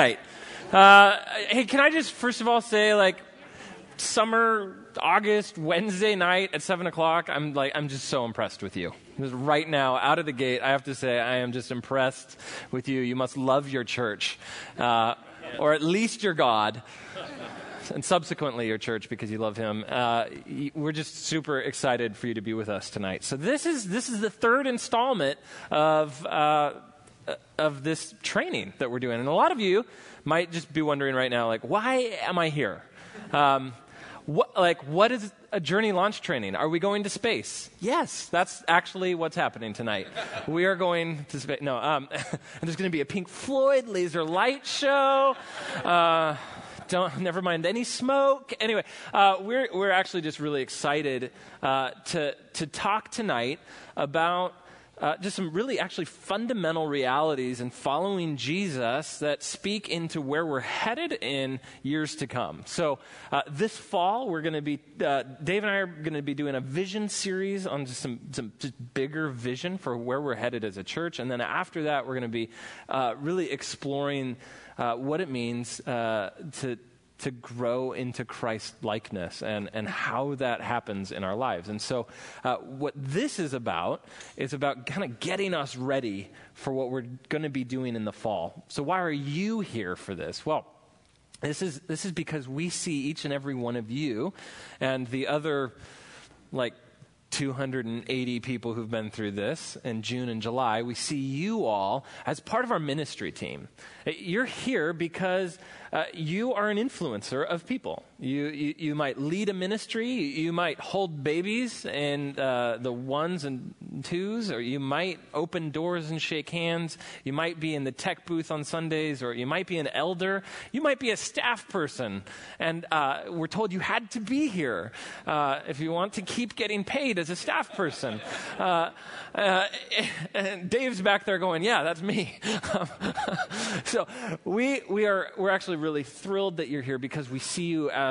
Right. Uh, hey, can I just first of all say, like, summer, August, Wednesday night at seven o'clock, I'm like, I'm just so impressed with you. Just right now, out of the gate, I have to say, I am just impressed with you. You must love your church, uh, or at least your God. And subsequently, your church, because you love Him. Uh, we're just super excited for you to be with us tonight. So this is this is the third installment of uh, of this training that we're doing, and a lot of you might just be wondering right now, like, why am I here? Um, what, like, what is a journey launch training? Are we going to space? Yes, that's actually what's happening tonight. we are going to space. No, um, there's going to be a Pink Floyd laser light show. Uh, don't never mind any smoke. Anyway, uh, we're we're actually just really excited uh, to to talk tonight about uh, just some really actually fundamental realities in following Jesus that speak into where we're headed in years to come. So, uh, this fall, we're going to be, uh, Dave and I are going to be doing a vision series on just some, some just bigger vision for where we're headed as a church. And then after that, we're going to be uh, really exploring uh, what it means uh, to to grow into Christ likeness and, and how that happens in our lives. And so, uh, what this is about is about kind of getting us ready for what we're going to be doing in the fall. So, why are you here for this? Well, this is, this is because we see each and every one of you and the other, like, 280 people who've been through this in June and July, we see you all as part of our ministry team. You're here because uh, you are an influencer of people. You, you, you, might lead a ministry, you might hold babies and uh, the ones and twos, or you might open doors and shake hands. You might be in the tech booth on Sundays, or you might be an elder. You might be a staff person. And uh, we're told you had to be here uh, if you want to keep getting paid as a staff person. Uh, uh, and Dave's back there going, Yeah, that's me. so we, we are, we're actually really thrilled that you're here because we see you as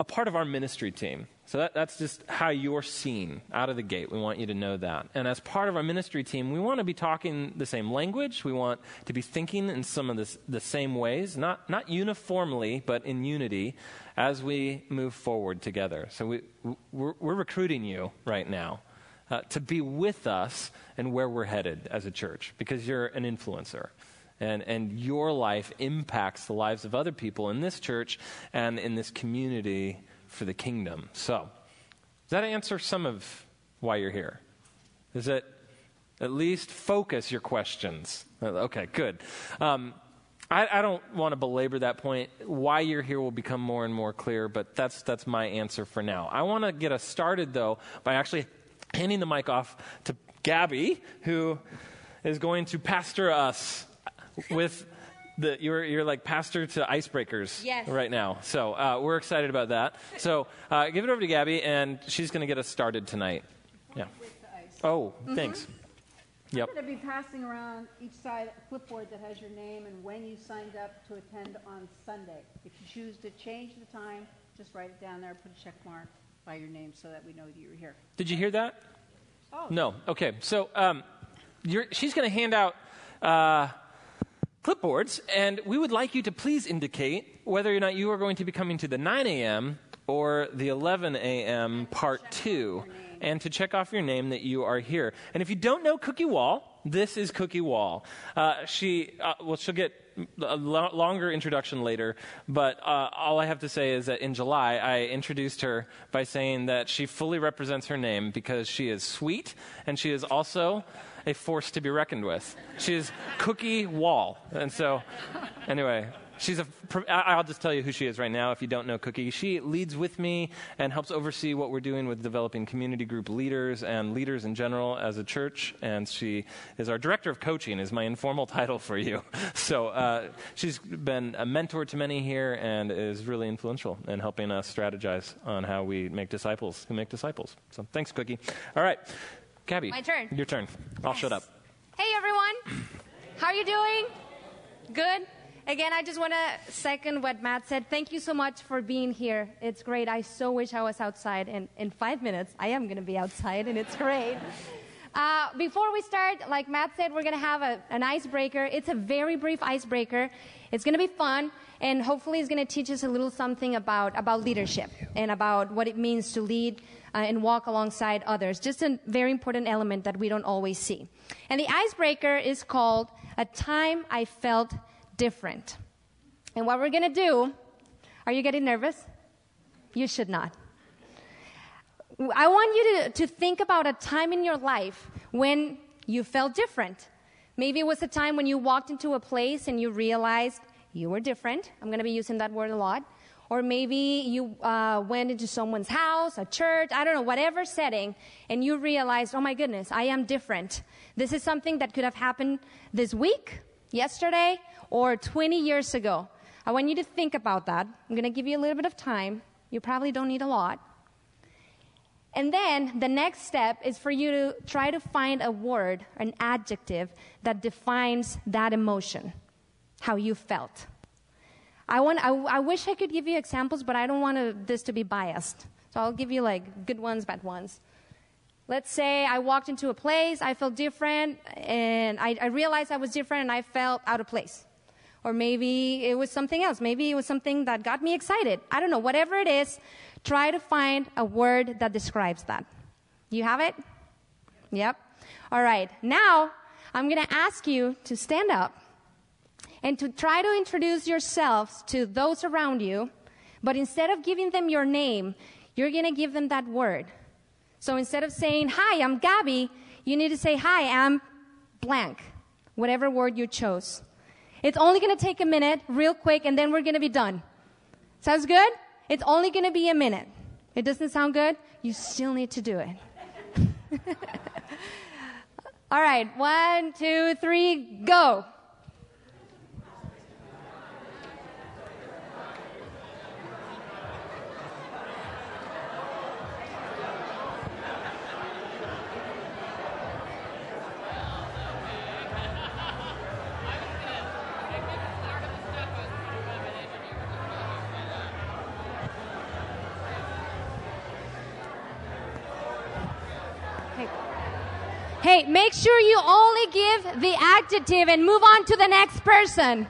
a part of our ministry team. So that, that's just how you're seen out of the gate. We want you to know that. And as part of our ministry team, we want to be talking the same language. We want to be thinking in some of this, the same ways, not, not uniformly, but in unity as we move forward together. So we, we're, we're recruiting you right now uh, to be with us and where we're headed as a church because you're an influencer and, and your life impacts the lives of other people in this church and in this community for the kingdom. So, does that answer some of why you're here? Does it at least focus your questions? Okay, good. Um, I, I, don't want to belabor that point. Why you're here will become more and more clear, but that's, that's my answer for now. I want to get us started, though, by actually handing the mic off to Gabby, who is going to pastor us with the, you're, you're like pastor to icebreakers yes. right now. So uh, we're excited about that. So uh, give it over to Gabby, and she's going to get us started tonight. Yeah. Oh, mm-hmm. thanks. Yep. I'm going to be passing around each side a clipboard that has your name and when you signed up to attend on Sunday. If you choose to change the time, just write it down there, put a check mark by your name so that we know that you were here. Did you hear that? Oh. No. Okay. So um, she's going to hand out. Uh, clipboards, and we would like you to please indicate whether or not you are going to be coming to the 9 a.m. or the 11 a.m. part two, and to check off your name that you are here. And if you don't know Cookie Wall, this is Cookie Wall. Uh, she, uh, well, she'll get a lo- longer introduction later, but uh, all I have to say is that in July, I introduced her by saying that she fully represents her name because she is sweet and she is also a force to be reckoned with. She is Cookie Wall. And so, anyway, she's a, I'll just tell you who she is right now if you don't know Cookie. She leads with me and helps oversee what we're doing with developing community group leaders and leaders in general as a church. And she is our director of coaching, is my informal title for you. So uh, she's been a mentor to many here and is really influential in helping us strategize on how we make disciples who make disciples. So thanks, Cookie. All right. Gabby. My turn. Your turn. I'll yes. shut up. Hey, everyone. How are you doing? Good? Again, I just want to second what Matt said. Thank you so much for being here. It's great. I so wish I was outside. And in five minutes, I am going to be outside, and it's great. Uh, before we start, like Matt said, we're going to have a, an icebreaker. It's a very brief icebreaker. It's going to be fun, and hopefully, it's going to teach us a little something about, about leadership and about what it means to lead uh, and walk alongside others. Just a very important element that we don't always see. And the icebreaker is called A Time I Felt Different. And what we're going to do, are you getting nervous? You should not. I want you to, to think about a time in your life when you felt different. Maybe it was a time when you walked into a place and you realized you were different. I'm going to be using that word a lot. Or maybe you uh, went into someone's house, a church, I don't know, whatever setting, and you realized, oh my goodness, I am different. This is something that could have happened this week, yesterday, or 20 years ago. I want you to think about that. I'm going to give you a little bit of time. You probably don't need a lot. And then the next step is for you to try to find a word, an adjective that defines that emotion, how you felt. I, want, I, I wish I could give you examples, but I don't want to, this to be biased. So I'll give you like good ones, bad ones. Let's say I walked into a place, I felt different, and I, I realized I was different and I felt out of place. Or maybe it was something else. Maybe it was something that got me excited. I don't know. Whatever it is, try to find a word that describes that. You have it? Yep. All right. Now, I'm going to ask you to stand up and to try to introduce yourselves to those around you, but instead of giving them your name, you're going to give them that word. So instead of saying, Hi, I'm Gabby, you need to say, Hi, I'm blank, whatever word you chose. It's only going to take a minute, real quick, and then we're going to be done. Sounds good? It's only going to be a minute. It doesn't sound good? You still need to do it. All right, one, two, three, go. Hey, make sure you only give the adjective and move on to the next person.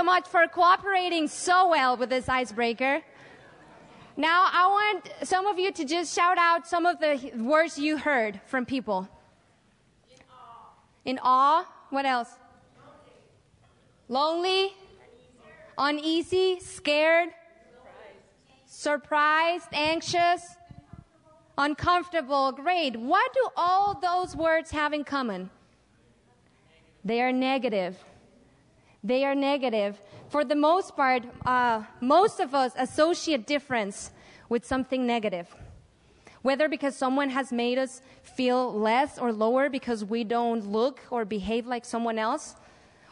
So much for cooperating so well with this icebreaker. Now, I want some of you to just shout out some of the words you heard from people. In awe. In awe. What else? Lonely. Uneasy. Uneasy scared. Surprised. Surprised anxious uncomfortable, great. What do all those words have in common? They are negative. They are negative. For the most part, uh, most of us associate difference with something negative. Whether because someone has made us feel less or lower because we don't look or behave like someone else,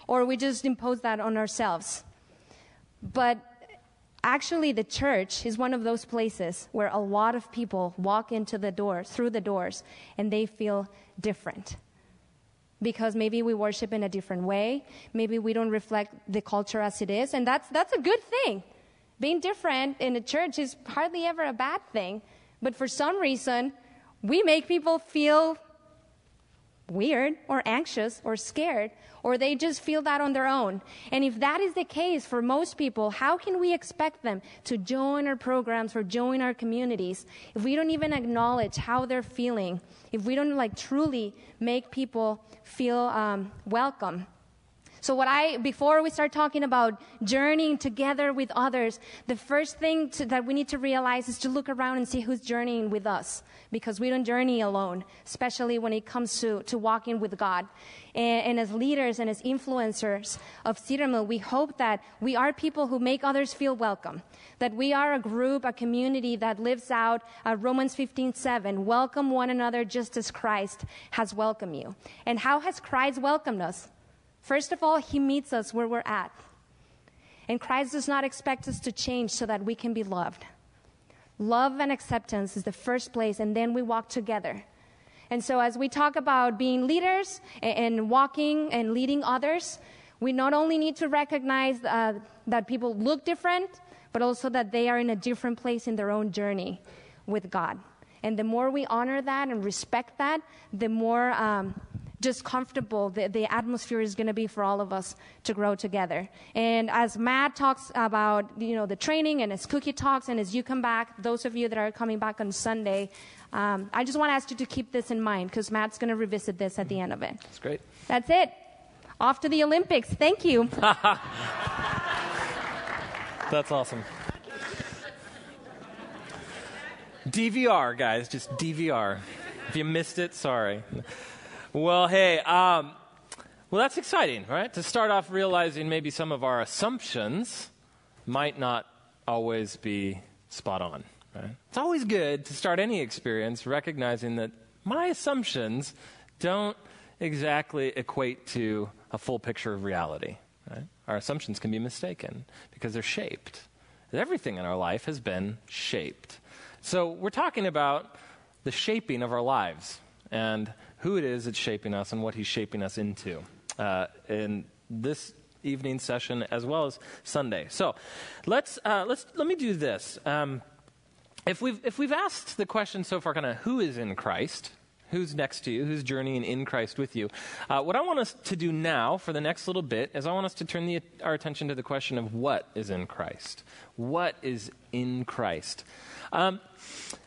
or we just impose that on ourselves. But Actually, the church is one of those places where a lot of people walk into the doors, through the doors, and they feel different. Because maybe we worship in a different way, maybe we don't reflect the culture as it is, and that's, that's a good thing. Being different in a church is hardly ever a bad thing, but for some reason, we make people feel weird or anxious or scared, or they just feel that on their own. And if that is the case for most people, how can we expect them to join our programs or join our communities if we don't even acknowledge how they're feeling, if we don't like truly make people feel um, welcome? So what I, before we start talking about journeying together with others, the first thing to, that we need to realize is to look around and see who's journeying with us. Because we don't journey alone, especially when it comes to, to walking with God. And, and as leaders and as influencers of Cedar Mill, we hope that we are people who make others feel welcome. That we are a group, a community that lives out uh, Romans 15, 7. Welcome one another just as Christ has welcomed you. And how has Christ welcomed us? First of all, He meets us where we're at. And Christ does not expect us to change so that we can be loved. Love and acceptance is the first place, and then we walk together. And so, as we talk about being leaders and, walking and leading others, we not only need to recognize uh, that people look different, but also that they are in a different place in their own journey with God. And the more we honor that and respect that, the more um, just comfortable the, the atmosphere is going to be for all of us to grow together. And as Matt talks about, you know, the training and as Cookie talks and as you come back, those of you that are coming back on Sunday, um, I just want to ask you to keep this in mind because Matt's going to revisit this at the end of it. That's great. That's it. Off to the Olympics. Thank you. That's awesome. DVR, guys, just DVR. If you missed it, sorry. Well, hey, um, well, that's exciting, right? To start off realizing maybe some of our assumptions might not always be spot on, right? It's always good to start any experience recognizing that my assumptions don't exactly equate to a full picture of reality, right? Our assumptions can be mistaken because they're shaped. Everything in our life has been shaped. So we're talking about the shaping of our lives and who it is that's shaping us and what he's shaping us into uh, in this evening session as well as Sunday. So let's, uh, let's, let me do this. Um, if, we've, if we've asked the question so far, kind of who is in Christ, who's next to you, who's journeying in Christ with you. Uh, what I want us to do now for the next little bit is I want us to turn the, our attention to the question of what is in Christ. What is in Christ? Um,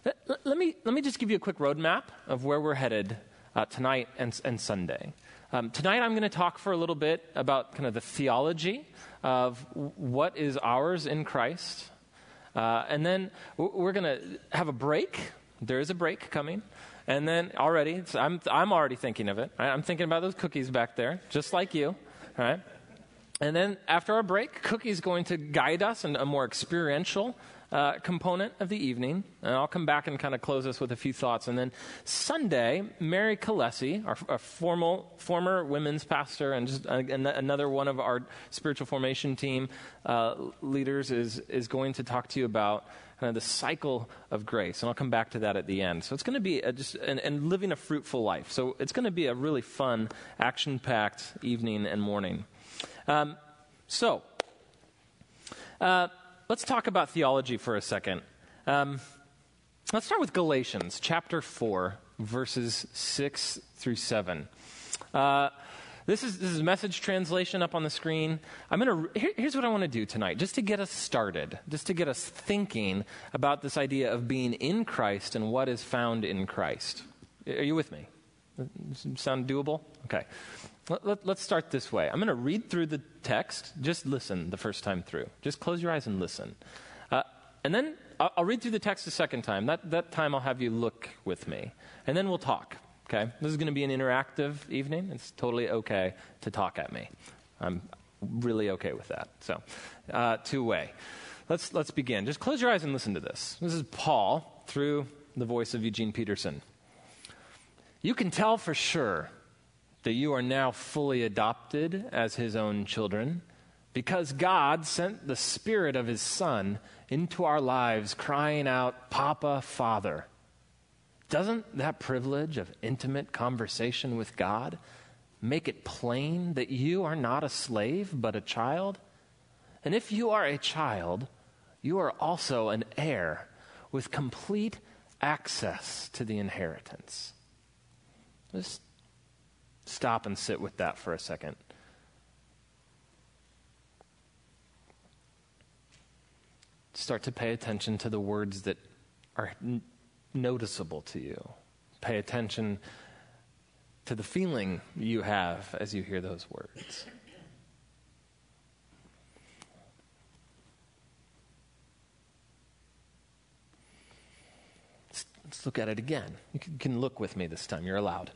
let, let, me, let me just give you a quick roadmap of where we're headed uh, tonight and, and Sunday. Um, tonight, I'm going to talk for a little bit about kind of the theology of what is ours in Christ. Uh, and then we're going to have a break. There is a break coming. And then already, I'm, I'm already thinking of it. Right? I'm thinking about those cookies back there, just like you. All right? And then after our break, Cookie's going to guide us in a more experiential uh, component of the evening. And I'll come back and kind of close this with a few thoughts. And then Sunday, Mary Kalesi, our, our formal, former women's pastor and just another one of our spiritual formation team uh, leaders, is, is going to talk to you about kind of the cycle of grace. And I'll come back to that at the end. So it's going to be a, just and, and living a fruitful life. So it's going to be a really fun, action packed evening and morning. Um, so, uh, let's talk about theology for a second. Um, let's start with Galatians chapter 4, verses 6 through 7. Uh, this is, this is message translation up on the screen. I'm gonna, here, here's what I want to do tonight, just to get us started, just to get us thinking about this idea of being in Christ and what is found in Christ. Are you with me? Sound doable? Okay. Let, us start this way. I'm going to read through the text. Just listen the first time through. Just close your eyes and listen. Uh, and then I'll, I'll, read through the text a second time. That, that time I'll have you look with me. And then we'll talk. Okay? This is going to be an interactive evening. It's totally okay to talk at me. I'm really okay with that. So, uh, two way. Let's, let's begin. Just close your eyes and listen to this. This is Paul through the voice of Eugene Peterson. You can tell for sure that you are now fully adopted as his own children because God sent the Spirit of his Son into our lives, crying out, Papa, Father. Doesn't that privilege of intimate conversation with God make it plain that you are not a slave, but a child? And if you are a child, you are also an heir with complete access to the inheritance. Just stop and sit with that for a second. Start to pay attention to the words that are n- noticeable to you. Pay attention to the feeling you have as you hear those words. Let's, look at it again. You can look with me this time, you're allowed.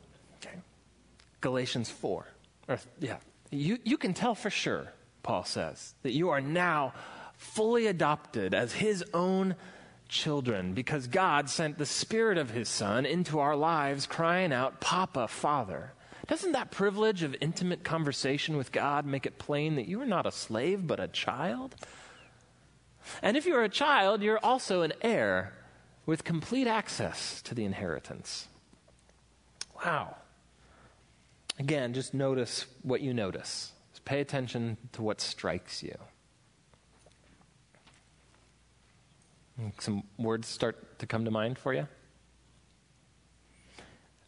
Galatians 4. Or, yeah. You, you can tell for sure, Paul says, that you are now fully adopted as his own children because God sent the Spirit of his Son into our lives, crying out, Papa, Father. Doesn't that privilege of intimate conversation with God make it plain that you are not a slave, but a child? And if you're a child, you're also an heir with complete access to the inheritance. Wow. Again, just notice what you notice. Just pay attention to what strikes you. Some words start to come to mind for you?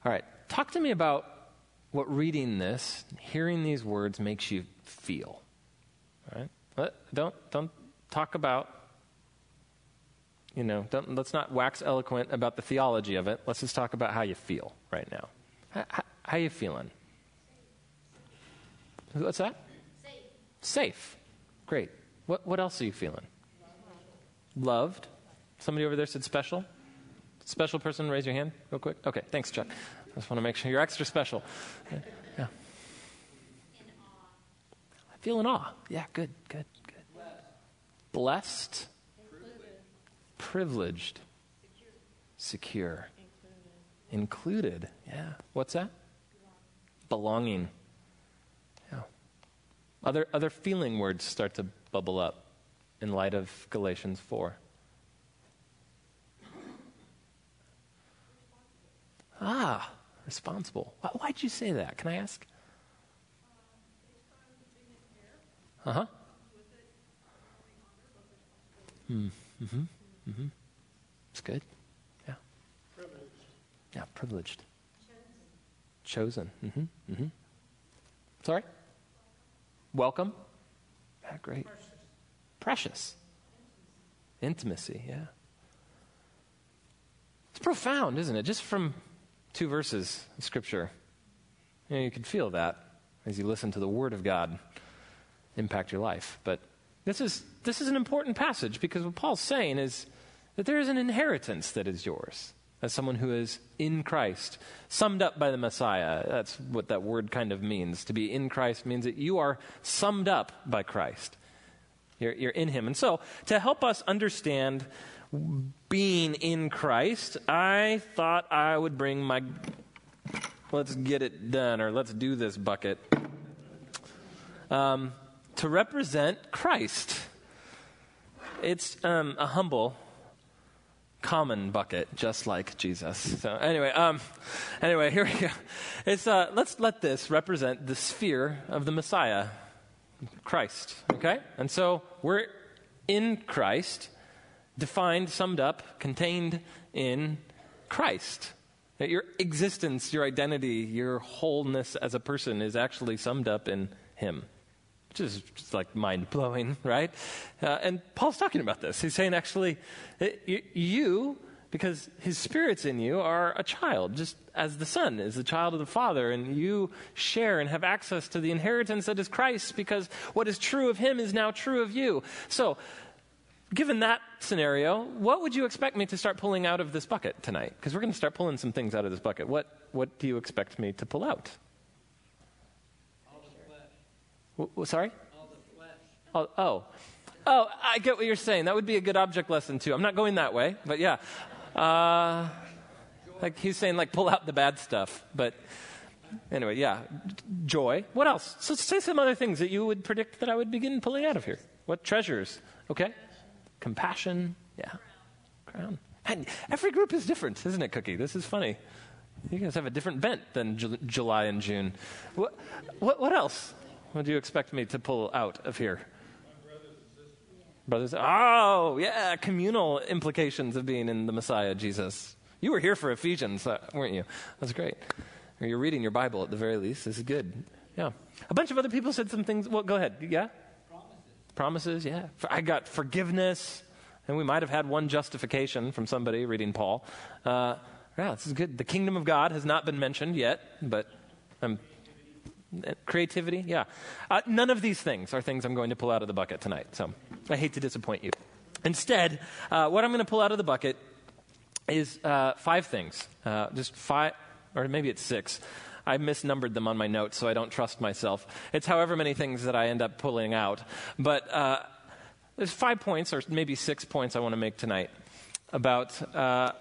All right, talk to me about what reading this, hearing these words makes you feel. All right? Don't, don't talk about, you know, don't, let's not wax eloquent about the theology of it. Let's just talk about how you feel right now. How, how, how you feeling? What's that? Safe. Safe. Great. What, what else are you feeling? Loved. Somebody over there said special. Special person, raise your hand real quick. Okay, thanks, Chuck. I just want to make sure you're extra special. Yeah. I feel in awe. Yeah, good, good, good. Blessed. Privileged. Secure. Included. Yeah. What's that? Belonging. Yeah. Other, other feeling words start to bubble up in light of Galatians 4. Ah, responsible. Why'd you say that? Can I ask? Uh huh. Hmm. Mm-hmm. Mm-hmm. It's good. Yeah. Privileged. Yeah, privileged. Chosen. Mm-hmm. Mm-hmm. Sorry? Welcome. Yeah, great. Precious. Precious. Intimacy. Intimacy, yeah. It's profound, isn't it? Just from two verses of Scripture. You, know, you can feel that as you listen to the Word of God impact your life. But this is, this is an important passage because what Paul's saying is that there is an inheritance that is yours as someone who is in Christ, summed up by the Messiah. That's what that word kind of means. To be in Christ means that you are summed up by Christ. You're, you're in Him. And so, to help us understand being in Christ, I thought I would bring my let's get it done or let's do this bucket um, to represent Christ. It's um, a humble, common bucket, just like Jesus. So anyway, um, anyway, here we go. It's uh, let's let this represent the sphere of the Messiah, Christ. Okay, and so we're in Christ defined, summed up, contained in Christ. That your existence, your identity, your wholeness as a person is actually summed up in Him. Is just like mind blowing, right? Uh, and Paul's talking about this. He's saying, actually, it, you, because His Spirit's in you, are a child, just as the Son is the child of the Father, and you share and have access to the inheritance that is Christ, because what is true of Him is now true of you. So, given that scenario, what would you expect me to start pulling out of this bucket tonight? Because we're going to start pulling some things out of this bucket. What, what do you expect me to pull out? W- sorry? All the flesh. Oh, oh. Oh, I get what you're saying. That would be a good object lesson, too. I'm not going that way, but yeah. Uh, like he's saying, like, pull out the bad stuff. But anyway, yeah. Joy. What else? So say some other things that you would predict that I would begin pulling out of here. What treasures? Okay? compassion. Yeah. Crown. And every group is different, isn't it, Cookie? This is funny. You guys have a different bent than Ju- July and June. What, what, what else would you expect me to pull out of here? Brothers, oh, yeah, communal implications of being in the Messiah, Jesus. You were here for Ephesians, uh, weren't you? That's great. Or you're reading your Bible at the very least. This is good. Yeah. A bunch of other people said some things. Well, go ahead. Yeah? Promises, yeah. I got forgiveness, and we might have had one justification from somebody reading Paul. Uh, yeah, this is good. The kingdom of God has not been mentioned yet, but um, creativity, yeah. Uh, none of these things are things I'm going to pull out of the bucket tonight, so I hate to disappoint you. Instead, uh, what I'm going to pull out of the bucket is uh, five things. Uh, just five, or maybe it's six. I misnumbered them on my notes, so I don't trust myself. It's however many things that I end up pulling out. But uh, there's five points, or maybe six points, I want to make tonight about uh,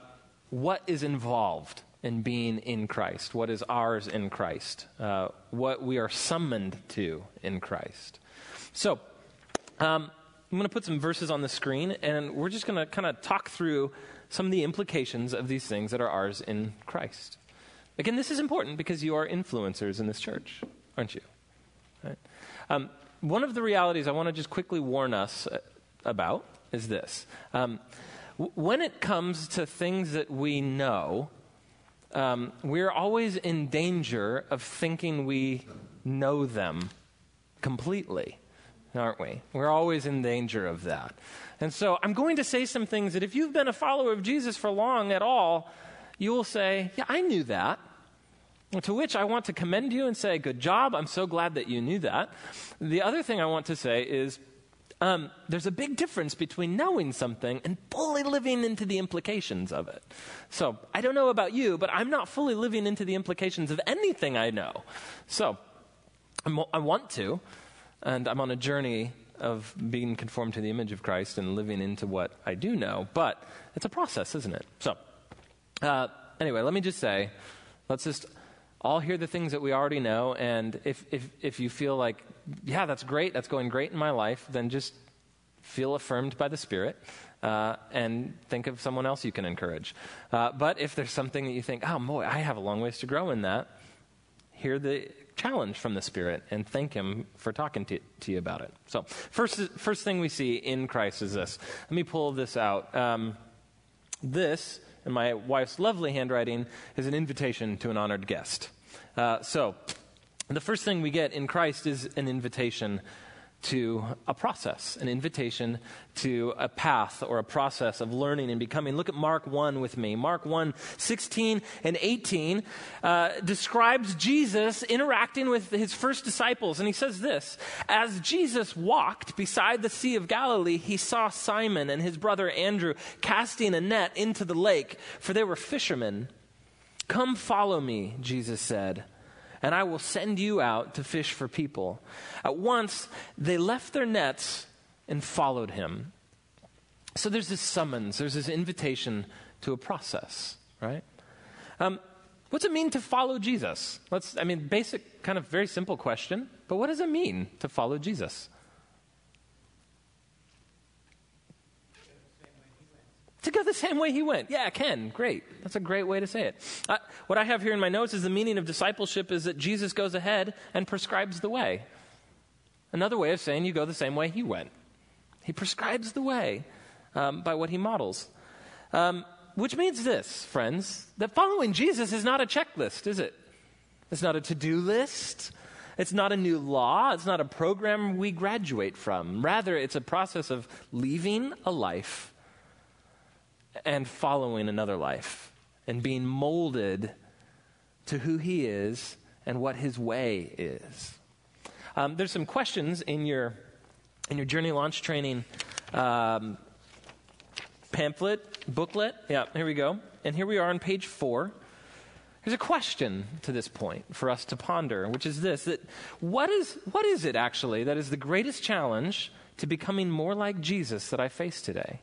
what is involved in being in Christ, what is ours in Christ, uh, what we are summoned to in Christ. So, um, I'm going to put some verses on the screen, and we're just going to kind of talk through some of the implications of these things that are ours in Christ. Again, this is important because you are influencers in this church, aren't you? Right? Um, one of the realities I want to just quickly warn us uh, about is this. Um, when it comes to things that we know, um, we're always in danger of thinking we know them completely, aren't we? We're always in danger of that. And so I'm going to say some things that if you've been a follower of Jesus for long at all, you will say, Yeah, I knew that. To which I want to commend you and say, Good job. I'm so glad that you knew that. The other thing I want to say is, um, there's a big difference between knowing something and fully living into the implications of it. So, I don't know about you, but I'm not fully living into the implications of anything I know. So, I'm, i want to, and I'm on a journey of being conformed to the image of Christ and living into what I do know, but it's a process, isn't it? So, uh, anyway, let me just say, let's just all hear the things that we already know, and if, if, if you feel like, yeah, that's great, that's going great in my life, then just feel affirmed by the Spirit. Uh, and think of someone else you can encourage. Uh, but if there's something that you think, oh boy, I have a long ways to grow in that, hear the challenge from the Spirit and thank Him for talking to, to you about it. So, first, first thing we see in Christ is this. Let me pull this out. Um, this, in my wife's lovely handwriting, is an invitation to an honored guest. Uh, so, the first thing we get in Christ is an invitation to a process, an invitation to a path or a process of learning and becoming. Look at Mark 1 with me. Mark 1, 16 and 18 uh, describes Jesus interacting with his first disciples. And he says this As Jesus walked beside the Sea of Galilee, he saw Simon and his brother Andrew casting a net into the lake, for they were fishermen. Come follow me, Jesus said and I will send you out to fish for people. At once, they left their nets and followed him. So there's this summons, there's this invitation to a process, right? Um, what's it mean to follow Jesus? Let's, I mean, basic, kind of very simple question, but what does it mean to follow Jesus? To go the same way he went. Yeah, Ken, great. That's a great way to say it. Uh, what I have here in my notes is the meaning of discipleship is that Jesus goes ahead and prescribes the way. Another way of saying you go the same way he went. He prescribes the way um, by what he models. Um, which means this, friends, that following Jesus is not a checklist, is it? It's not a to do list. It's not a new law. It's not a program we graduate from. Rather, it's a process of leaving a life and following another life and being molded to who he is and what his way is. Um, there's some questions in your in your journey launch training um, pamphlet booklet. Yeah, here we go. And here we are on page four. There's a question to this point for us to ponder, which is this: that what is what is it actually that is the greatest challenge to becoming more like Jesus that I face today?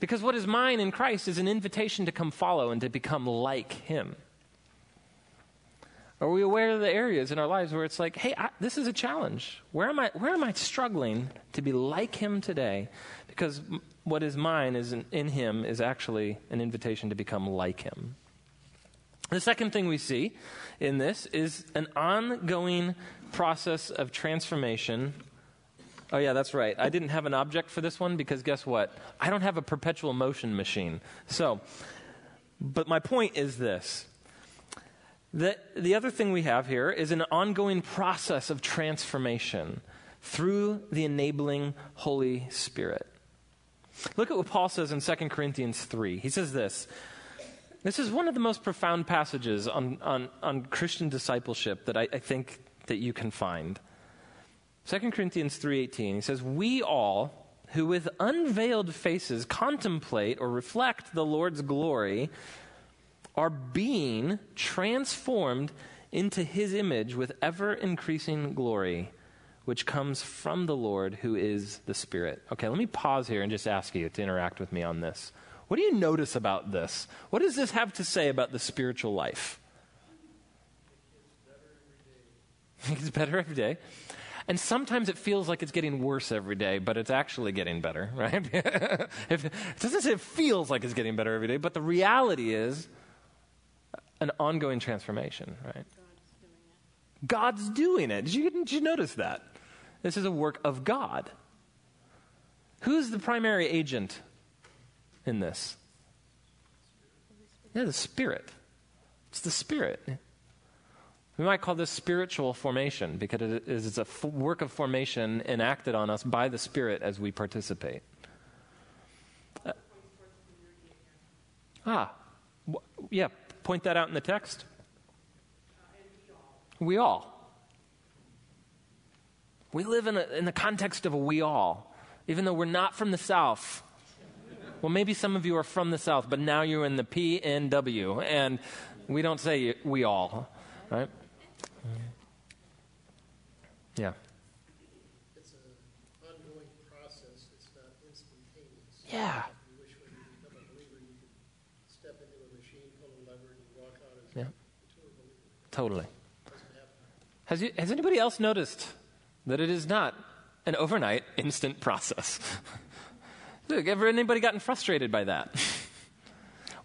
Because what is mine in Christ is an invitation to come follow and to become like Him. Are we aware of the areas in our lives where it's like, hey, I, this is a challenge? Where am, I, where am I struggling to be like Him today? Because what is mine is in, in Him is actually an invitation to become like Him. The second thing we see in this is an ongoing process of transformation Oh, yeah, that's right. I didn't have an object for this one because guess what? I don't have a perpetual motion machine. So, but my point is this. The, the other thing we have here is an ongoing process of transformation through the enabling Holy Spirit. Look at what Paul says in 2 Corinthians 3. He says this. This is one of the most profound passages on, on, on Christian discipleship that I, I think that you can find. 2 Corinthians 3:18 he says we all who with unveiled faces contemplate or reflect the Lord's glory are being transformed into his image with ever increasing glory, which comes from the Lord who is the Spirit. Okay, let me pause here and just ask you to interact with me on this. What do you notice about this? What does this have to say about the spiritual life? It gets better every day. And sometimes it feels like it's getting worse every day, but it's actually getting better, right? if, it doesn't say it feels like it's getting better every day, but the reality is an ongoing transformation, right? God's doing it. Did you, did you notice that? This is a work of God. Who's the primary agent in this? Yeah, the Spirit. It's the Spirit. We might call this spiritual formation because it is it's a work of formation enacted on us by the Spirit as we participate. Uh, ah, w- yeah, point that out in the text. We all. We live in, a, in the context of a we all, even though we're not from the South. Well, maybe some of you are from the South, but now you're in the PNW, and we don't say we all, right? Yeah. It's an ongoing process. It's not instantaneous. Yeah. You wish when you become a believer you could step into a machine, pull a lever, and you walk out as Yeah. a believer. Totally. Has, you, has anybody else noticed that it is not an overnight, instant process? Look, ever anybody gotten frustrated by that?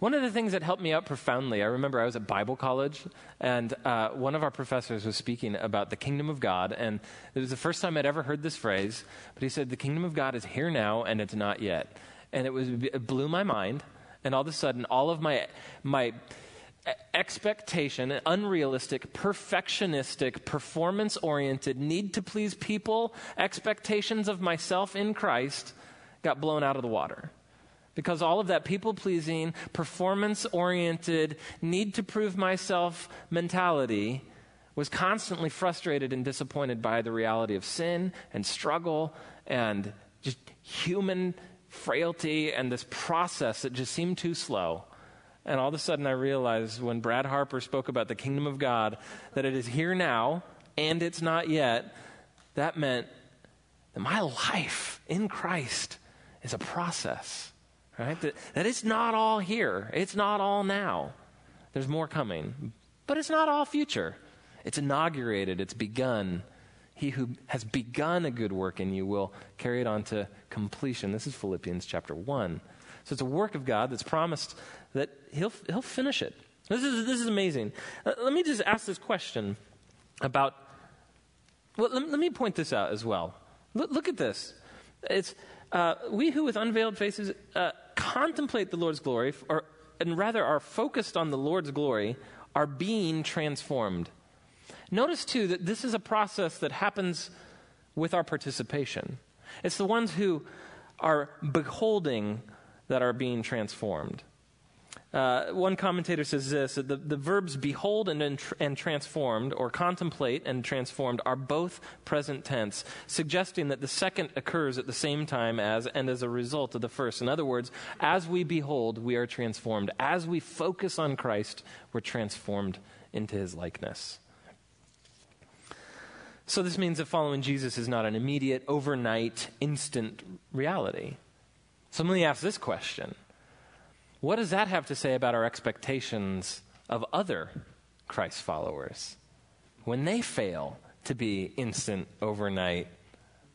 One of the things that helped me out profoundly, I remember I was at Bible college, and uh, one of our professors was speaking about the kingdom of God, and it was the first time I'd ever heard this phrase, but he said, The kingdom of God is here now, and it's not yet. And it, was, it blew my mind, and all of a sudden, all of my, my expectation, unrealistic, perfectionistic, performance oriented, need to please people, expectations of myself in Christ got blown out of the water. Because all of that people pleasing, performance oriented, need to prove myself mentality was constantly frustrated and disappointed by the reality of sin and struggle and just human frailty and this process that just seemed too slow. And all of a sudden, I realized when Brad Harper spoke about the kingdom of God that it is here now and it's not yet, that meant that my life in Christ is a process. Right? That, that it's not all here. It's not all now. There's more coming. But it's not all future. It's inaugurated, it's begun. He who has begun a good work in you will carry it on to completion. This is Philippians chapter 1. So it's a work of God that's promised that he'll, he'll finish it. This is, this is amazing. Uh, let me just ask this question about. Well, let, let me point this out as well. Look, look at this. It's uh, we who with unveiled faces uh, contemplate the Lord's glory, or, and rather are focused on the Lord's glory, are being transformed. Notice, too, that this is a process that happens with our participation. It's the ones who are beholding that are being transformed. Uh, one commentator says this the, the verbs behold and, and transformed, or contemplate and transformed, are both present tense, suggesting that the second occurs at the same time as and as a result of the first. In other words, as we behold, we are transformed. As we focus on Christ, we're transformed into his likeness. So, this means that following Jesus is not an immediate, overnight, instant reality. So, let me ask this question what does that have to say about our expectations of other Christ followers when they fail to be instant, overnight,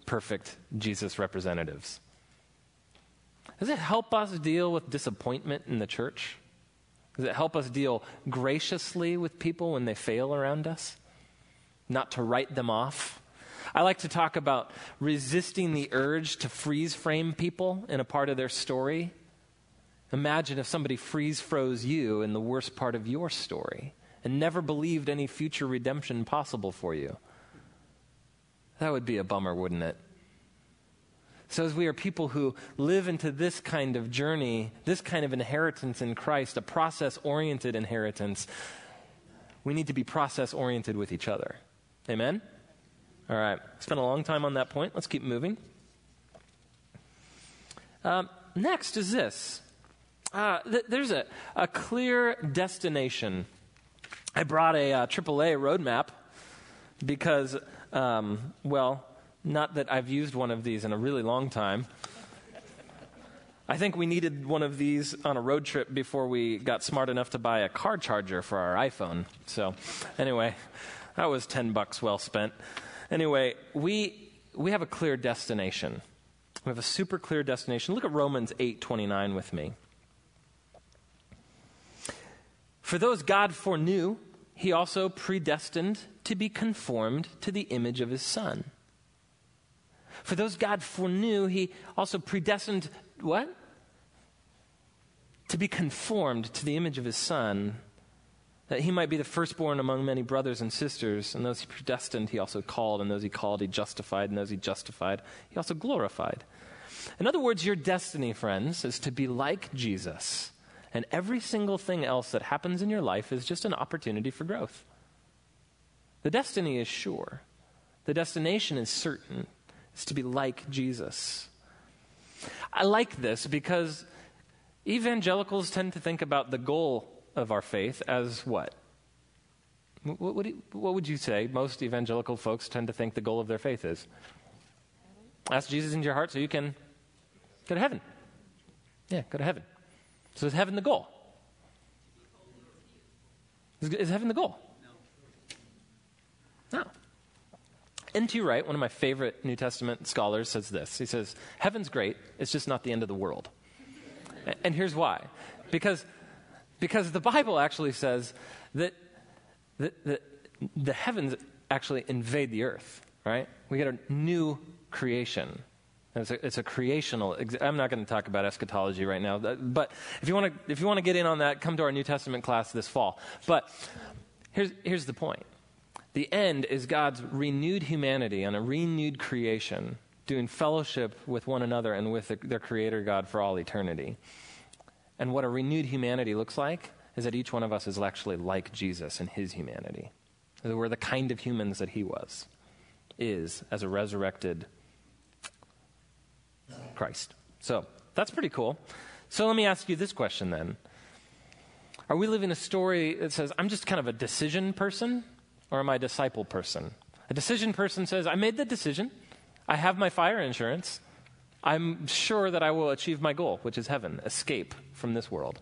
perfect Jesus representatives? Does it help us deal with disappointment in the church? Does it help us deal graciously with people when they fail around us? Not to write them off? I like to talk about resisting the urge to freeze frame people in a part of their story Imagine if somebody freeze froze you in the worst part of your story and never believed any future redemption possible for you. That would be a bummer, wouldn't it? So, as we are people who live into this kind of journey, this kind of inheritance in Christ, a process oriented inheritance, we need to be process oriented with each other. Amen? All right. Spent a long time on that point. Let's keep moving. Um, next is this uh, th- there's a, a clear destination. I brought a uh, AAA roadmap because, um, well, not that I've used one of these in a really long time. I think we needed one of these on a road trip before we got smart enough to buy a car charger for our iPhone. So, anyway, that was 10 bucks well spent. Anyway, we, we have a clear destination. We have a super clear destination. Look at Romans 8:29 with me. For those God foreknew, he also predestined to be conformed to the image of his son. For those God foreknew, he also predestined what? To be conformed to the image of his son, that he might be the firstborn among many brothers and sisters. And those he predestined, he also called. And those he called, he justified. And those he justified, he also glorified. In other words, your destiny, friends, is to be like Jesus. And every single thing else that happens in your life is just an opportunity for growth. The destiny is sure, the destination is certain. It's to be like Jesus. I like this because evangelicals tend to think about the goal of our faith as what? What, what, what, would you say most evangelical folks tend to think the goal of their faith is? Ask Jesus into your heart so you can go to heaven. Yeah, go to heaven. So is heaven the goal? Is, is heaven the goal? No. N.T. Wright, one of my favorite New Testament scholars, says this. He says, Heaven's great, it's just not the end of the world. and here's why. Because, because the Bible actually says that, that, that the heavens actually invade the earth, right? We get a new creation. It's a, it's a, creational. I'm not going to talk about eschatology right now, but if you want to, if you want to get in on that, come to our New Testament class this fall. But here's here's the point: the end is God's renewed humanity and a renewed creation, doing fellowship with one another and with the, their Creator God for all eternity. And what a renewed humanity looks like is that each one of us is actually like Jesus in His humanity. We're the kind of humans that He was, is as a resurrected Christ. So that's pretty cool. So let me ask you this question then. Are we living a story that says, I'm just kind of a decision person, or am I a disciple person? A decision person says, I made the decision, I have my fire insurance, I'm sure that I will achieve my goal, which is heaven, escape from this world.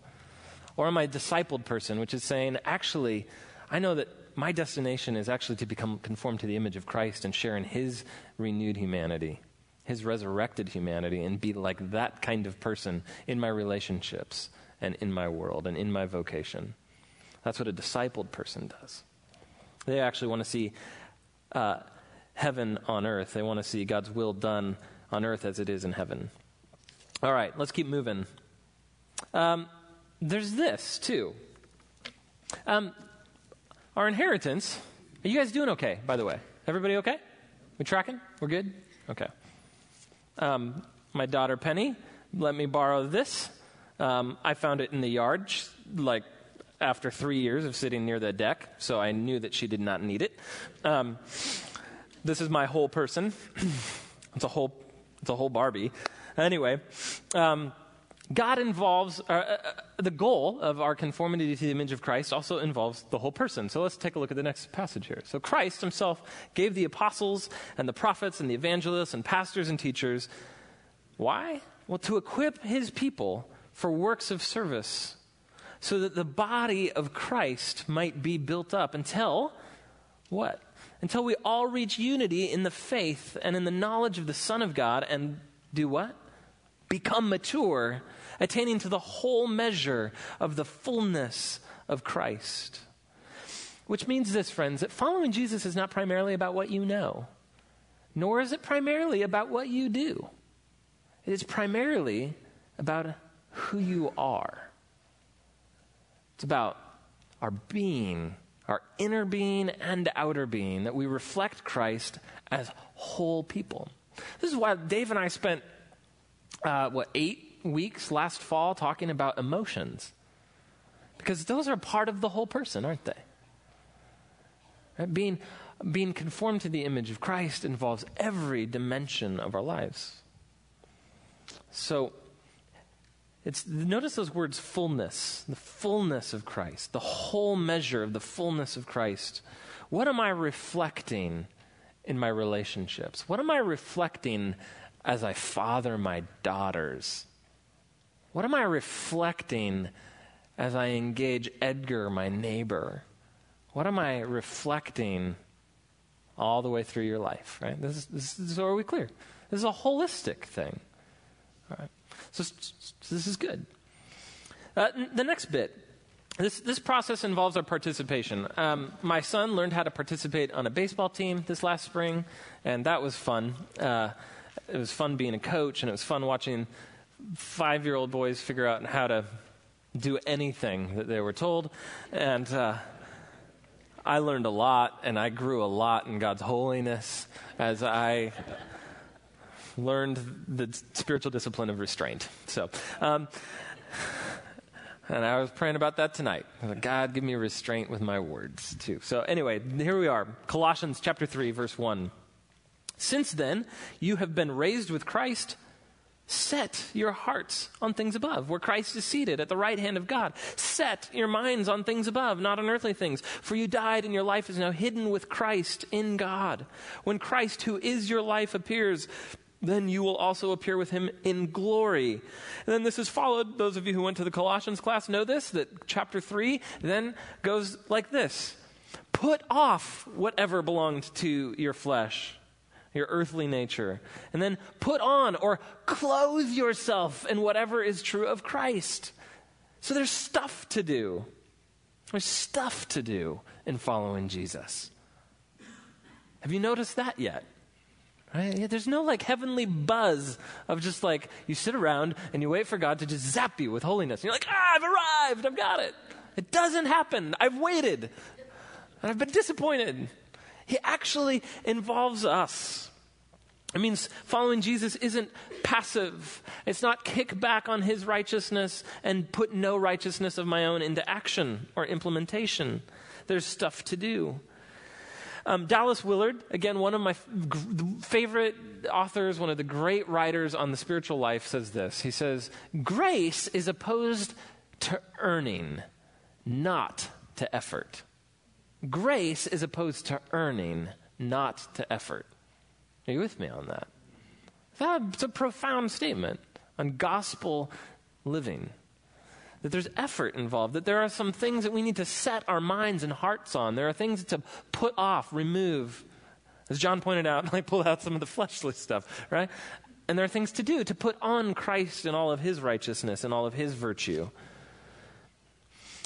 Or am I a discipled person, which is saying, actually, I know that my destination is actually to become conformed to the image of Christ and share in his renewed humanity his resurrected humanity and be like that kind of person in my relationships and in my world and in my vocation. That's what a discipled person does. They actually want to see uh, heaven on earth, they want to see God's will done on earth as it is in heaven. All right, let's keep moving. Um, there's this, too. Um, our inheritance. Are you guys doing okay, by the way? Everybody okay? We tracking? We're good? Okay. Um, my daughter Penny let me borrow this. Um, I found it in the yard, like after three years of sitting near the deck, so I knew that she did not need it. Um, this is my whole person. it's a whole, it's a whole Barbie. Anyway, um, God involves uh, uh, the goal of our conformity to the image of Christ also involves the whole person. So let's take a look at the next passage here. So Christ himself gave the apostles and the prophets and the evangelists and pastors and teachers. Why? Well, to equip his people for works of service so that the body of Christ might be built up until what? Until we all reach unity in the faith and in the knowledge of the Son of God and do what? Become mature attaining to the whole measure of the fullness of Christ. Which means this, friends, that following Jesus is not primarily about what you know, nor is it primarily about what you do. It is primarily about who you are. It's about our being, our inner being and outer being, that we reflect Christ as whole people. This is why Dave and I spent, uh, what, eight weeks last fall talking about emotions. Because those are part of the whole person, aren't they? Right? Being, being conformed to the image of Christ involves every dimension of our lives. So, It's notice those words fullness, the fullness of Christ, the whole measure of the fullness of Christ. What am I reflecting in my relationships? What am I reflecting as I father my daughters? What am I reflecting as I engage Edgar, my neighbor? What am I reflecting all the way through your life, right? This is, this is, are we clear? This is a holistic thing. All right. So, so this is good. Uh, the next bit. This, this process involves our participation. Um, my son learned how to participate on a baseball team this last spring, and that was fun. Uh, it was fun being a coach, and it was fun watching five year old boys figure out how to do anything that they were told. And uh, I learned a lot, and I grew a lot in God's holiness as I learned the spiritual discipline of restraint. So, um, and I was praying about that tonight. God, give me restraint with my words, too. So, anyway, here we are Colossians chapter 3, verse 1. Since then, you have been raised with Christ. Set your hearts on things above, where Christ is seated at the right hand of God. Set your minds on things above, not on earthly things. For you died, and your life is now hidden with Christ in God. When Christ, who is your life, appears, then you will also appear with him in glory. And then this is followed, those of you who went to the Colossians class know this, that chapter 3 then goes like this Put off whatever belonged to your flesh your earthly nature. And then put on or clothe yourself in whatever is true of Christ. So there's stuff to do. There's stuff to do in following Jesus. Have you noticed that yet? Right? Yeah, there's no like heavenly buzz of just like you sit around and you wait for God to just zap you with holiness. And you're like, ah, I've arrived, I've got it. It doesn't happen. I've waited. And I've been disappointed. He actually involves us. It means following Jesus isn't passive. It's not kick back on his righteousness and put no righteousness of my own into action or implementation. There's stuff to do. Um, Dallas Willard, again, one of my favorite authors, one of the great writers on the spiritual life, says this. He says, Grace is opposed to earning, not to effort. Grace is opposed to earning, not to effort. Are you with me on that? That's a profound statement on gospel living. That there's effort involved, that there are some things that we need to set our minds and hearts on. There are things to put off, remove. As John pointed out, I pulled out some of the fleshly stuff, right? And there are things to do to put on Christ and all of his righteousness and all of his virtue.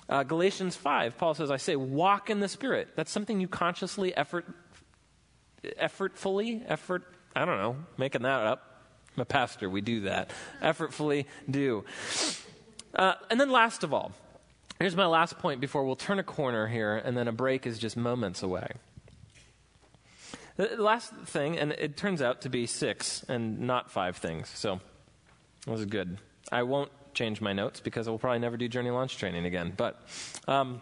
Uh, Galatians 5, Paul says, I say, walk in the Spirit. That's something you consciously, effort, effortfully, effort, I don't know, making that up. I'm a pastor, we do that. Effortfully do. Uh, and then last of all, here's my last point before we'll turn a corner here, and then a break is just moments away. The last thing, and it turns out to be six and not five things, so that was good. I won't change my notes because I will probably never do journey launch training again. But um,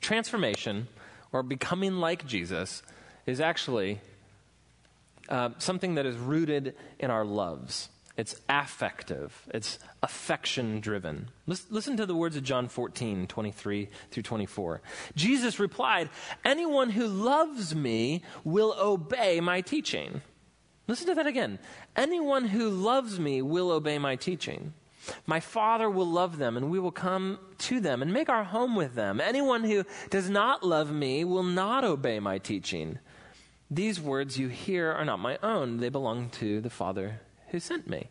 transformation or becoming like Jesus is actually uh, something that is rooted in our loves. It's affective, it's affection driven. Listen to the words of John 14, 23 through 24. Jesus replied, Anyone who loves me will obey my teaching. Listen to that again. Anyone who loves me will obey my teaching. My Father will love them, and we will come to them and make our home with them. Anyone who does not love me will not obey my teaching. These words you hear are not my own, they belong to the Father who sent me.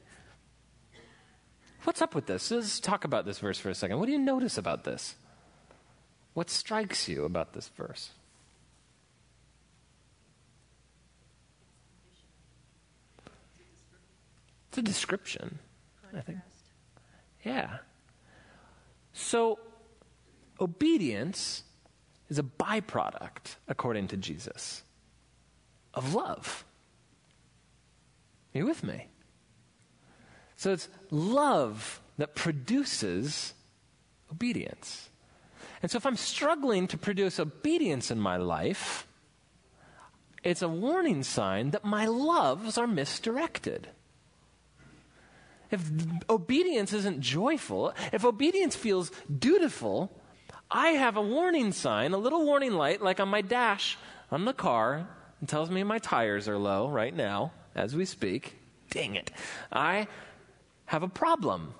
What's up with this? Let's talk about this verse for a second. What do you notice about this? What strikes you about this verse? It's a description, I think. Yeah. So, obedience is a byproduct, according to Jesus, of love. Are you with me? So, it's love that produces obedience. And so, if I'm struggling to produce obedience in my life, it's a warning sign that my loves are misdirected. If obedience isn't joyful, if obedience feels dutiful, I have a warning sign, a little warning light, like on my dash on the car, and tells me my tires are low right now as we speak. Dang it. I have a problem.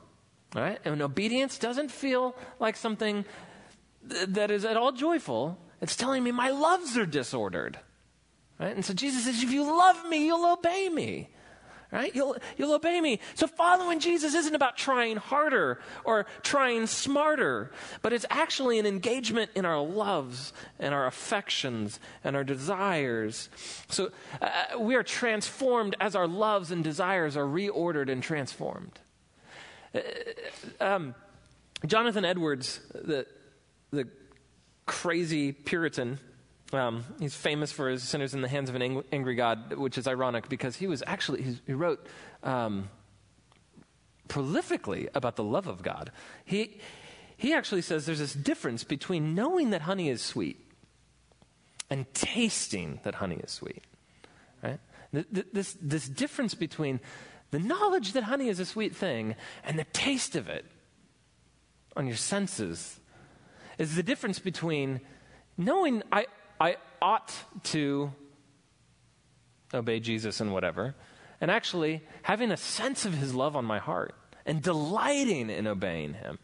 Right? And obedience doesn't feel like something th- that is at all joyful. It's telling me my loves are disordered. Right? And so Jesus says, if you love me, you'll obey me. Right? You'll, you'll obey me. So following Jesus isn't about trying harder or trying smarter, but it's actually an engagement in our loves and our affections and our desires. So uh, we are transformed as our loves and desires are reordered and transformed. Uh, um, Jonathan Edwards, the, the crazy Puritan, um, he's famous for his sinners in the hands of an ang- angry God, which is ironic because he was actually, he wrote um, prolifically about the love of God. He, he actually says there's this difference between knowing that honey is sweet and tasting that honey is sweet. Right? This, this difference between the knowledge that honey is a sweet thing and the taste of it on your senses is the difference between knowing I, I ought to obey Jesus and whatever, and actually having a sense of his love on my heart and delighting in obeying him.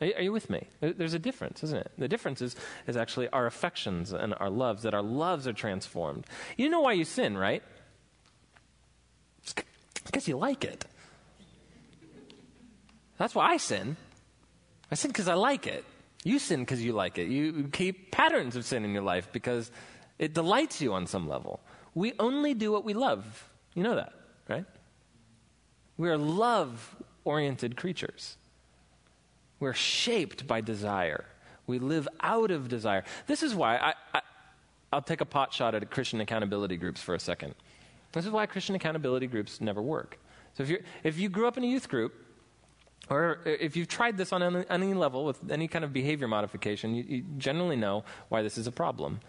Are, are you with me? There's a difference, isn't it? The difference is, is actually our affections and our loves, that our loves are transformed. You know why you sin, right? Because you like it. That's why I sin. I sin because I like it. You sin because you like it. You keep patterns of sin in your life because it delights you on some level. We only do what we love. You know that, right? We are love oriented creatures. We're shaped by desire. We live out of desire. This is why I, I, I'll take a pot shot at Christian accountability groups for a second. This is why Christian accountability groups never work. So if, you if you grew up in a youth group, or if you've tried this on any, level with any kind of behavior modification, you, you generally know why this is a problem.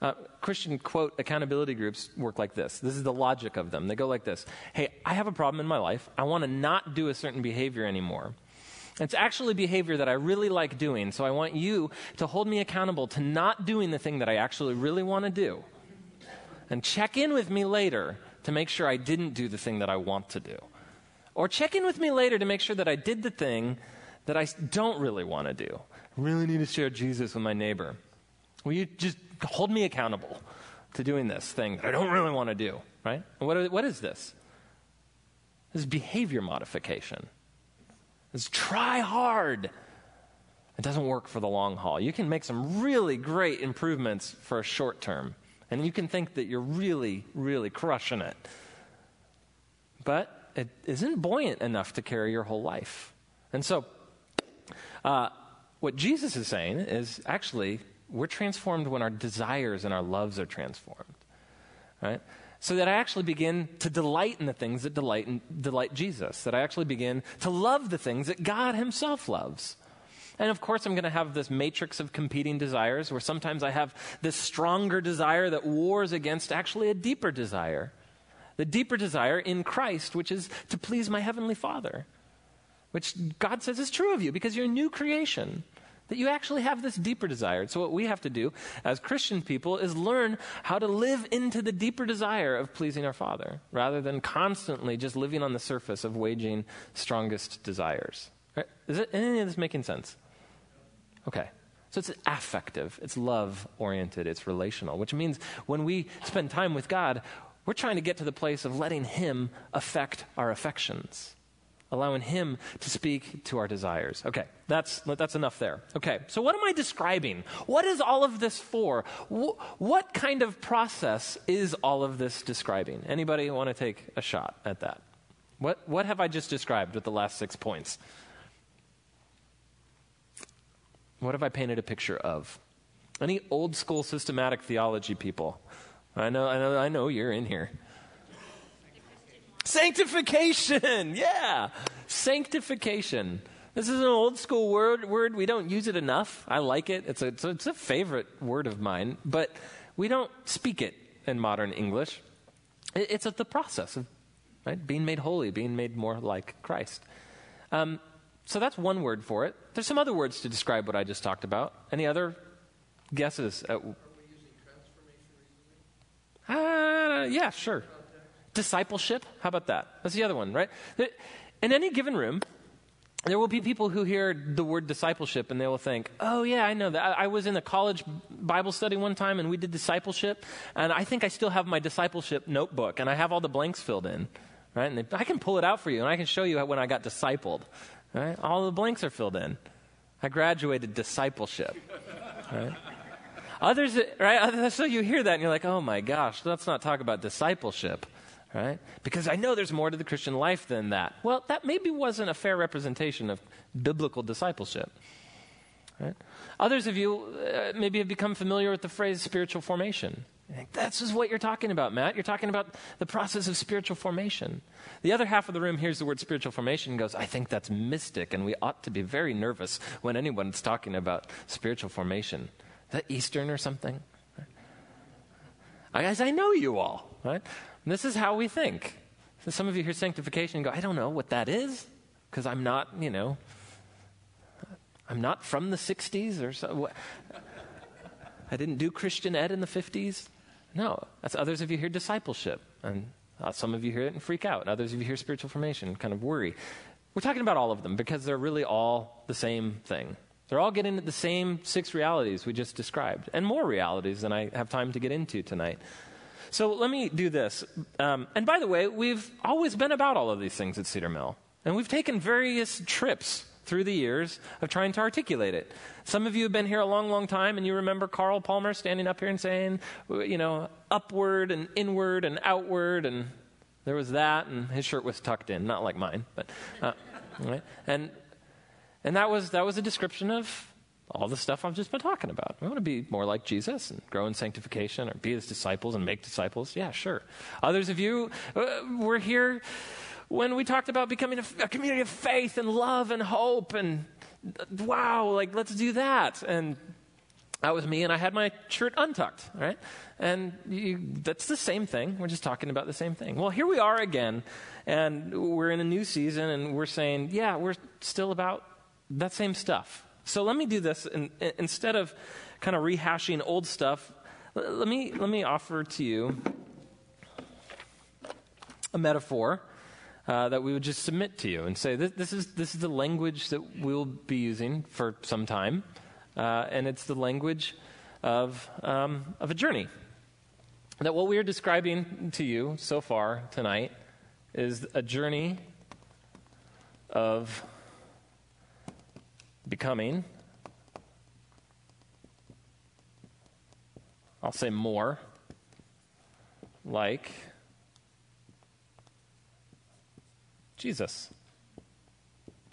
Uh, Christian quote accountability groups work like this. This is the logic of them. They go like this Hey, I have a problem in my life. I want to not do a certain behavior anymore. It's actually behavior that I really like doing, so I want you to hold me accountable to not doing the thing that I actually really want to do. And check in with me later to make sure I didn't do the thing that I want to do. Or check in with me later to make sure that I did the thing that I don't really want to do. I really need to share Jesus with my neighbor. Will you just hold me accountable to doing this thing that I don't really want to do, right? What, what is this? This is behavior modification. It's try hard. It doesn't work for the long haul. You can make some really great improvements for a short term, and you can think that you're really, really crushing it. But it isn't buoyant enough to carry your whole life. And so, uh, what Jesus is saying is actually, we're transformed when our desires and our loves are transformed. Right? So that I actually begin to delight in the things that delight, in, delight Jesus, that I actually begin to love the things that God Himself loves. And of course, I'm going to have this matrix of competing desires where sometimes I have this stronger desire that wars against actually a deeper desire the deeper desire in Christ, which is to please my heavenly Father, which God says is true of you because you're a new creation. That you actually have this deeper desire. So, what we have to do as Christian people is learn how to live into the deeper desire of pleasing our Father rather than constantly just living on the surface of waging strongest desires. Right? Is it, any of this making sense? Okay. So it's affective, it's love oriented, it's relational, which means when we spend time with God, we're trying to get to the place of letting Him affect our affections, allowing Him to speak to our desires. Okay, that's, that's enough there. Okay, so what am I describing? What is all of this for? what kind of process is all of this describing? Anybody want to take a shot at that? What, what have I just described with the last six points? What have I painted a picture of? Any old school systematic theology people? I know, I know, I know you're in here. Sanctification, yeah, sanctification. This is an old school word. Word we don't use it enough. I like it. It's a, it's a, it's a favorite word of mine, but we don't speak it in modern English. It, it's a, the process of right? Being made holy, being made more like Christ. Um, so that's one word for it. There's some other words to describe what I just talked about. Any other guesses? At, uh, yeah, sure. Discipleship. How about that? That's the other one, right? In any given room, there will be people who hear the word discipleship and they will think, oh, yeah, I know that. I, I, was in a college Bible study one time and we did discipleship, and I think I still have my discipleship notebook and I have all the blanks filled in, right? And they, I can pull it out for you and I can show you when I got discipled, right? All the blanks are filled in. I graduated discipleship, right? Others, right? So you hear that and you're like, oh my gosh, let's not talk about discipleship, right? Because I know there's more to the Christian life than that. Well, that maybe wasn't a fair representation of biblical discipleship, right? Others of you uh, maybe have become familiar with the phrase spiritual formation. This is what you're talking about, Matt. You're talking about the process of spiritual formation. The other half of the room hears the word spiritual formation and goes, I think that's mystic, and we ought to be very nervous when anyone's talking about spiritual formation. That Eastern or something? Guys, I know you all, right? And this is how we think. So some of you hear sanctification and go, I don't know what that is, because I'm not, you know, I'm not from the 60s or so. I didn't do Christian ed in the 50s. No, that's others of you hear discipleship, and uh, some of you hear it and freak out. and Others of you hear spiritual formation kind of worry. We're talking about all of them because they're really all the same thing. They're all getting at the same six realities we just described, and more realities than I have time to get into tonight. So let me do this. Um, and by the way, we've always been about all of these things at Cedar Mill, and we've taken various trips through the years of trying to articulate it. Some of you have been here a long, long time, and you remember Carl Palmer standing up here and saying, you know, upward and inward and outward, and there was that, and his shirt was tucked in, not like mine, but, uh, right? and and that was, that was a description of all the stuff I've just been talking about. We want to be more like Jesus and grow in sanctification or be his disciples and make disciples. Yeah, sure. Others of you uh, were here when we talked about becoming a, a, community of faith and love and hope and wow, like let's do that. And that was me, and I had my shirt untucked, right? And you, that's the same thing. We're just talking about the same thing. Well, here we are again, and we're in a new season, and we're saying, yeah, we're still about that same stuff. So let me do this. And, instead of kind of rehashing old stuff, let me, let me offer to you a metaphor uh, that we would just submit to you and say, this, this, is, this is the language that we'll be using for some time. Uh, and it's the language of, um, of a journey. That what we are describing to you so far tonight is a journey of becoming, I'll say more, like Jesus.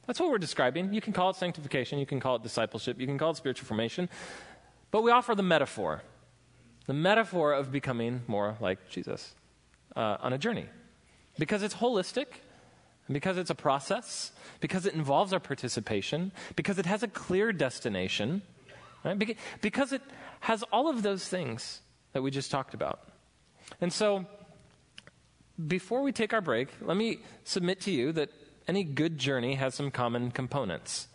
That's what we're describing. You can call it sanctification, you can call it discipleship, you can call it spiritual formation, but we offer the metaphor the metaphor of becoming more like Jesus uh, on a journey. Because it's holistic, and because it's a process, because it involves our participation, because it has a clear destination, right? because it has all of those things that we just talked about. And so, before we take our break, let me submit to you that any good journey has some common components.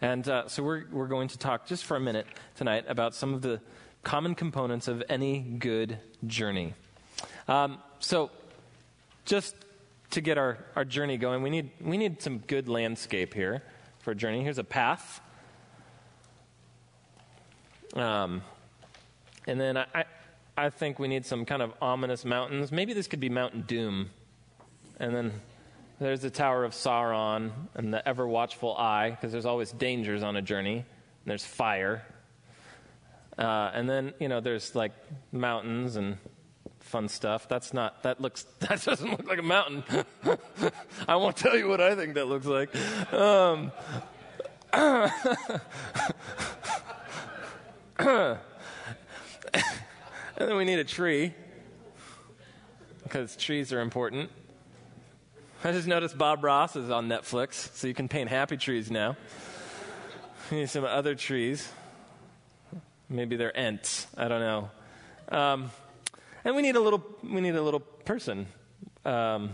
And uh, so, we're, we're going to talk just for a minute tonight about some of the common components of any good journey. Um, so, just to get our, our journey going, we need, we need some good landscape here for a journey. Here's a path. Um, and then I, I, I think we need some kind of ominous mountains. Maybe this could be Mountain Doom. And then there's the Tower of Sauron and the ever watchful eye, because there's always dangers on a journey. And there's fire. Uh, and then, you know, there's like mountains and fun stuff. That's not, that looks, that doesn't look like a mountain. I won't tell you what I think that looks like. Um, and then we need a tree because trees are important. I just noticed Bob Ross is on Netflix, so you can paint happy trees now. We need some other trees. Maybe they're Ents. I don't know. Um, and we need a little, we need a little person. Um,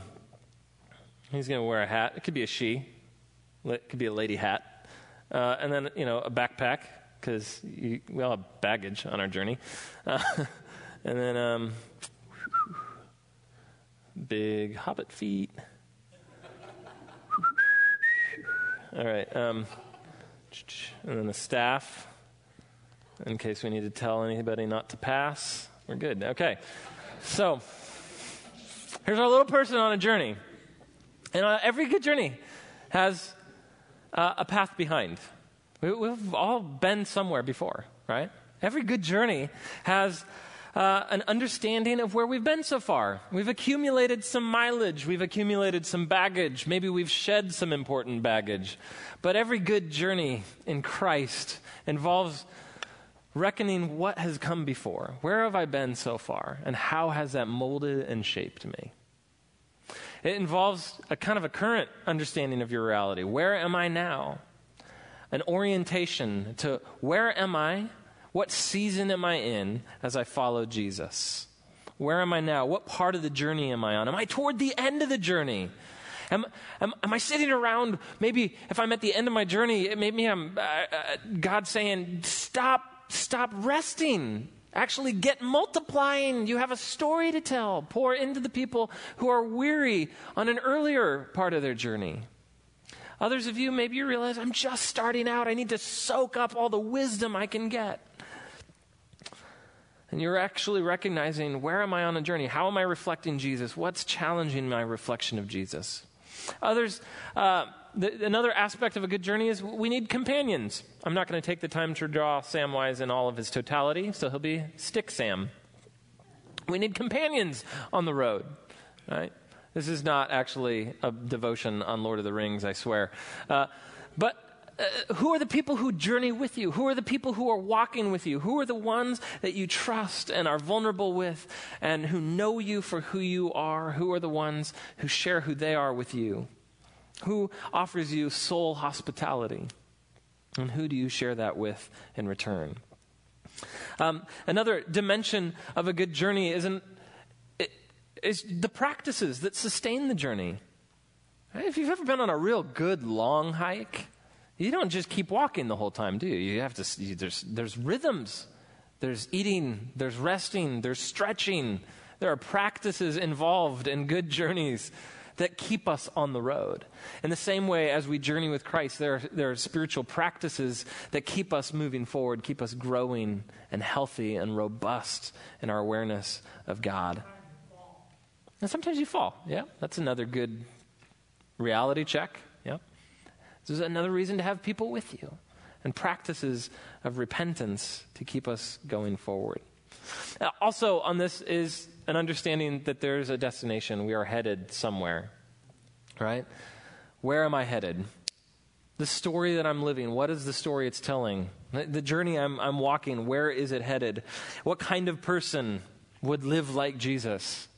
He's going to wear a hat. It could be a she. It could be a lady hat. Uh, and then, you know, a backpack, because we all have baggage on our journey. Uh, and then, um, big hobbit feet. all right. Um, and then the staff, in case we need to tell anybody not to pass. We're good. Okay. So, here's our little person on a journey. And uh, every good journey has uh, a path behind. We, we've all been somewhere before, right? Every good journey has uh, an understanding of where we've been so far. We've accumulated some mileage, we've accumulated some baggage, maybe we've shed some important baggage. But every good journey in Christ involves reckoning what has come before. Where have I been so far? And how has that molded and shaped me? It involves a kind of a current understanding of your reality. Where am I now? An orientation to where am I? What season am I in as I follow Jesus? Where am I now? What part of the journey am I on? Am I toward the end of the journey? Am, am, am I sitting around? Maybe if I'm at the end of my journey, maybe I'm uh, uh, God saying, "Stop, stop resting. Actually, get multiplying. You have a story to tell. Pour into the people who are weary on an earlier part of their journey. Others of you, maybe you realize I'm just starting out. I need to soak up all the wisdom I can get. And you're actually recognizing where am I on a journey? How am I reflecting Jesus? What's challenging my reflection of Jesus? Others, uh, the, another aspect of a good journey is we need companions. I'm not going to take the time to draw Samwise in all of his totality, so he'll be Stick Sam. We need companions on the road, right? This is not actually a devotion on Lord of the Rings, I swear. Uh, but uh, who are the people who journey with you? Who are the people who are walking with you? Who are the ones that you trust and are vulnerable with and who know you for who you are? Who are the ones who share who they are with you? Who offers you soul hospitality? And who do you share that with in return? Um, another dimension of a good journey is, an, is the practices that sustain the journey. If you've ever been on a real good long hike, you don't just keep walking the whole time, do you? You have to, you, there's, there's rhythms. There's eating, there's resting, there's stretching. There are practices involved in good journeys that keep us on the road. In the same way as we journey with Christ, there are, there are spiritual practices that keep us moving forward, keep us growing and healthy and robust in our awareness of God. And sometimes you fall. Yeah, that's another good reality check. Yeah. This is another reason to have people with you and practices of repentance to keep us going forward. Also, on this is an understanding that there's a destination. We are headed somewhere, right? Where am I headed? The story that I'm living, what is the story it's telling? The journey I'm, I'm walking, where is it headed? What kind of person would live like Jesus?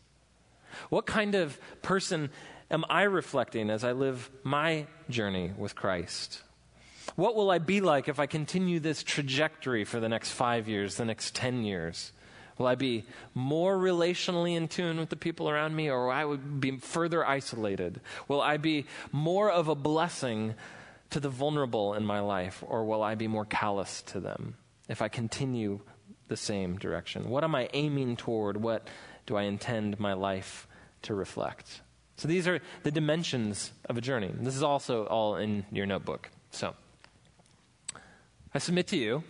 What kind of person am I reflecting as I live my journey with Christ? What will I be like if I continue this trajectory for the next five years, the next 10 years? Will I be more relationally in tune with the people around me, or will I be further isolated? Will I be more of a blessing to the vulnerable in my life, or will I be more callous to them if I continue the same direction? What am I aiming toward? What do I intend my life to reflect? So these are the dimensions of a journey. This is also all in your notebook. So I submit to you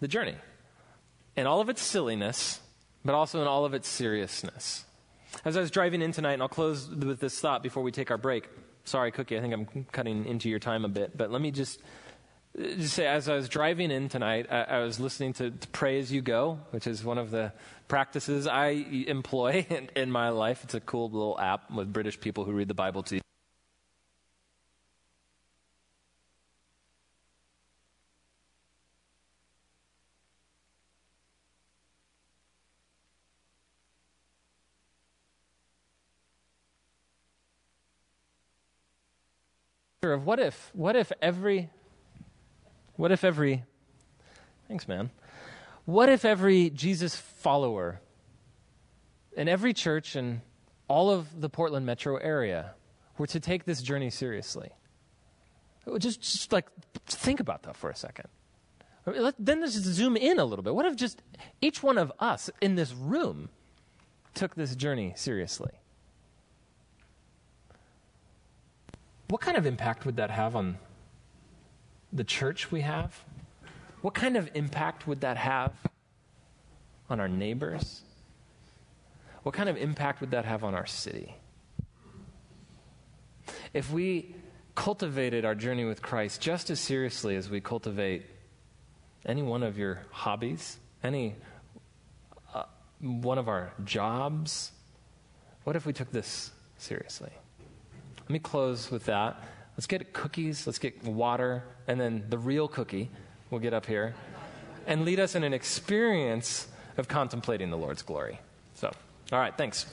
the journey in all of its silliness, but also in all of its seriousness. As I was driving in tonight, and I'll close with this thought before we take our break. Sorry, Cookie, I think I'm cutting into your time a bit, but let me just, just say as I was driving in tonight, I, I was listening to, to, Pray As You Go, which is one of the practices I employ in, in my life. It's a cool little app with British people who read the Bible to you. Of what if, what if every, what if every, thanks, man. What if every Jesus follower in every church in all of the Portland metro area were to take this journey seriously, just, just like think about that for a second. Let, then let's just zoom in a little bit. What if just each one of us in this room took this journey seriously? What kind of impact would that have on the church we have? What kind of impact would that have on our neighbors? What kind of impact would that have on our city? If we cultivated our journey with Christ just as seriously as we cultivate any one of your hobbies, any uh, one of our jobs, what if we took this seriously? Let me close with that. Let's get cookies, let's get water, and then the real cookie will get up here and lead us in an experience of contemplating the Lord's glory. So, all right, thanks.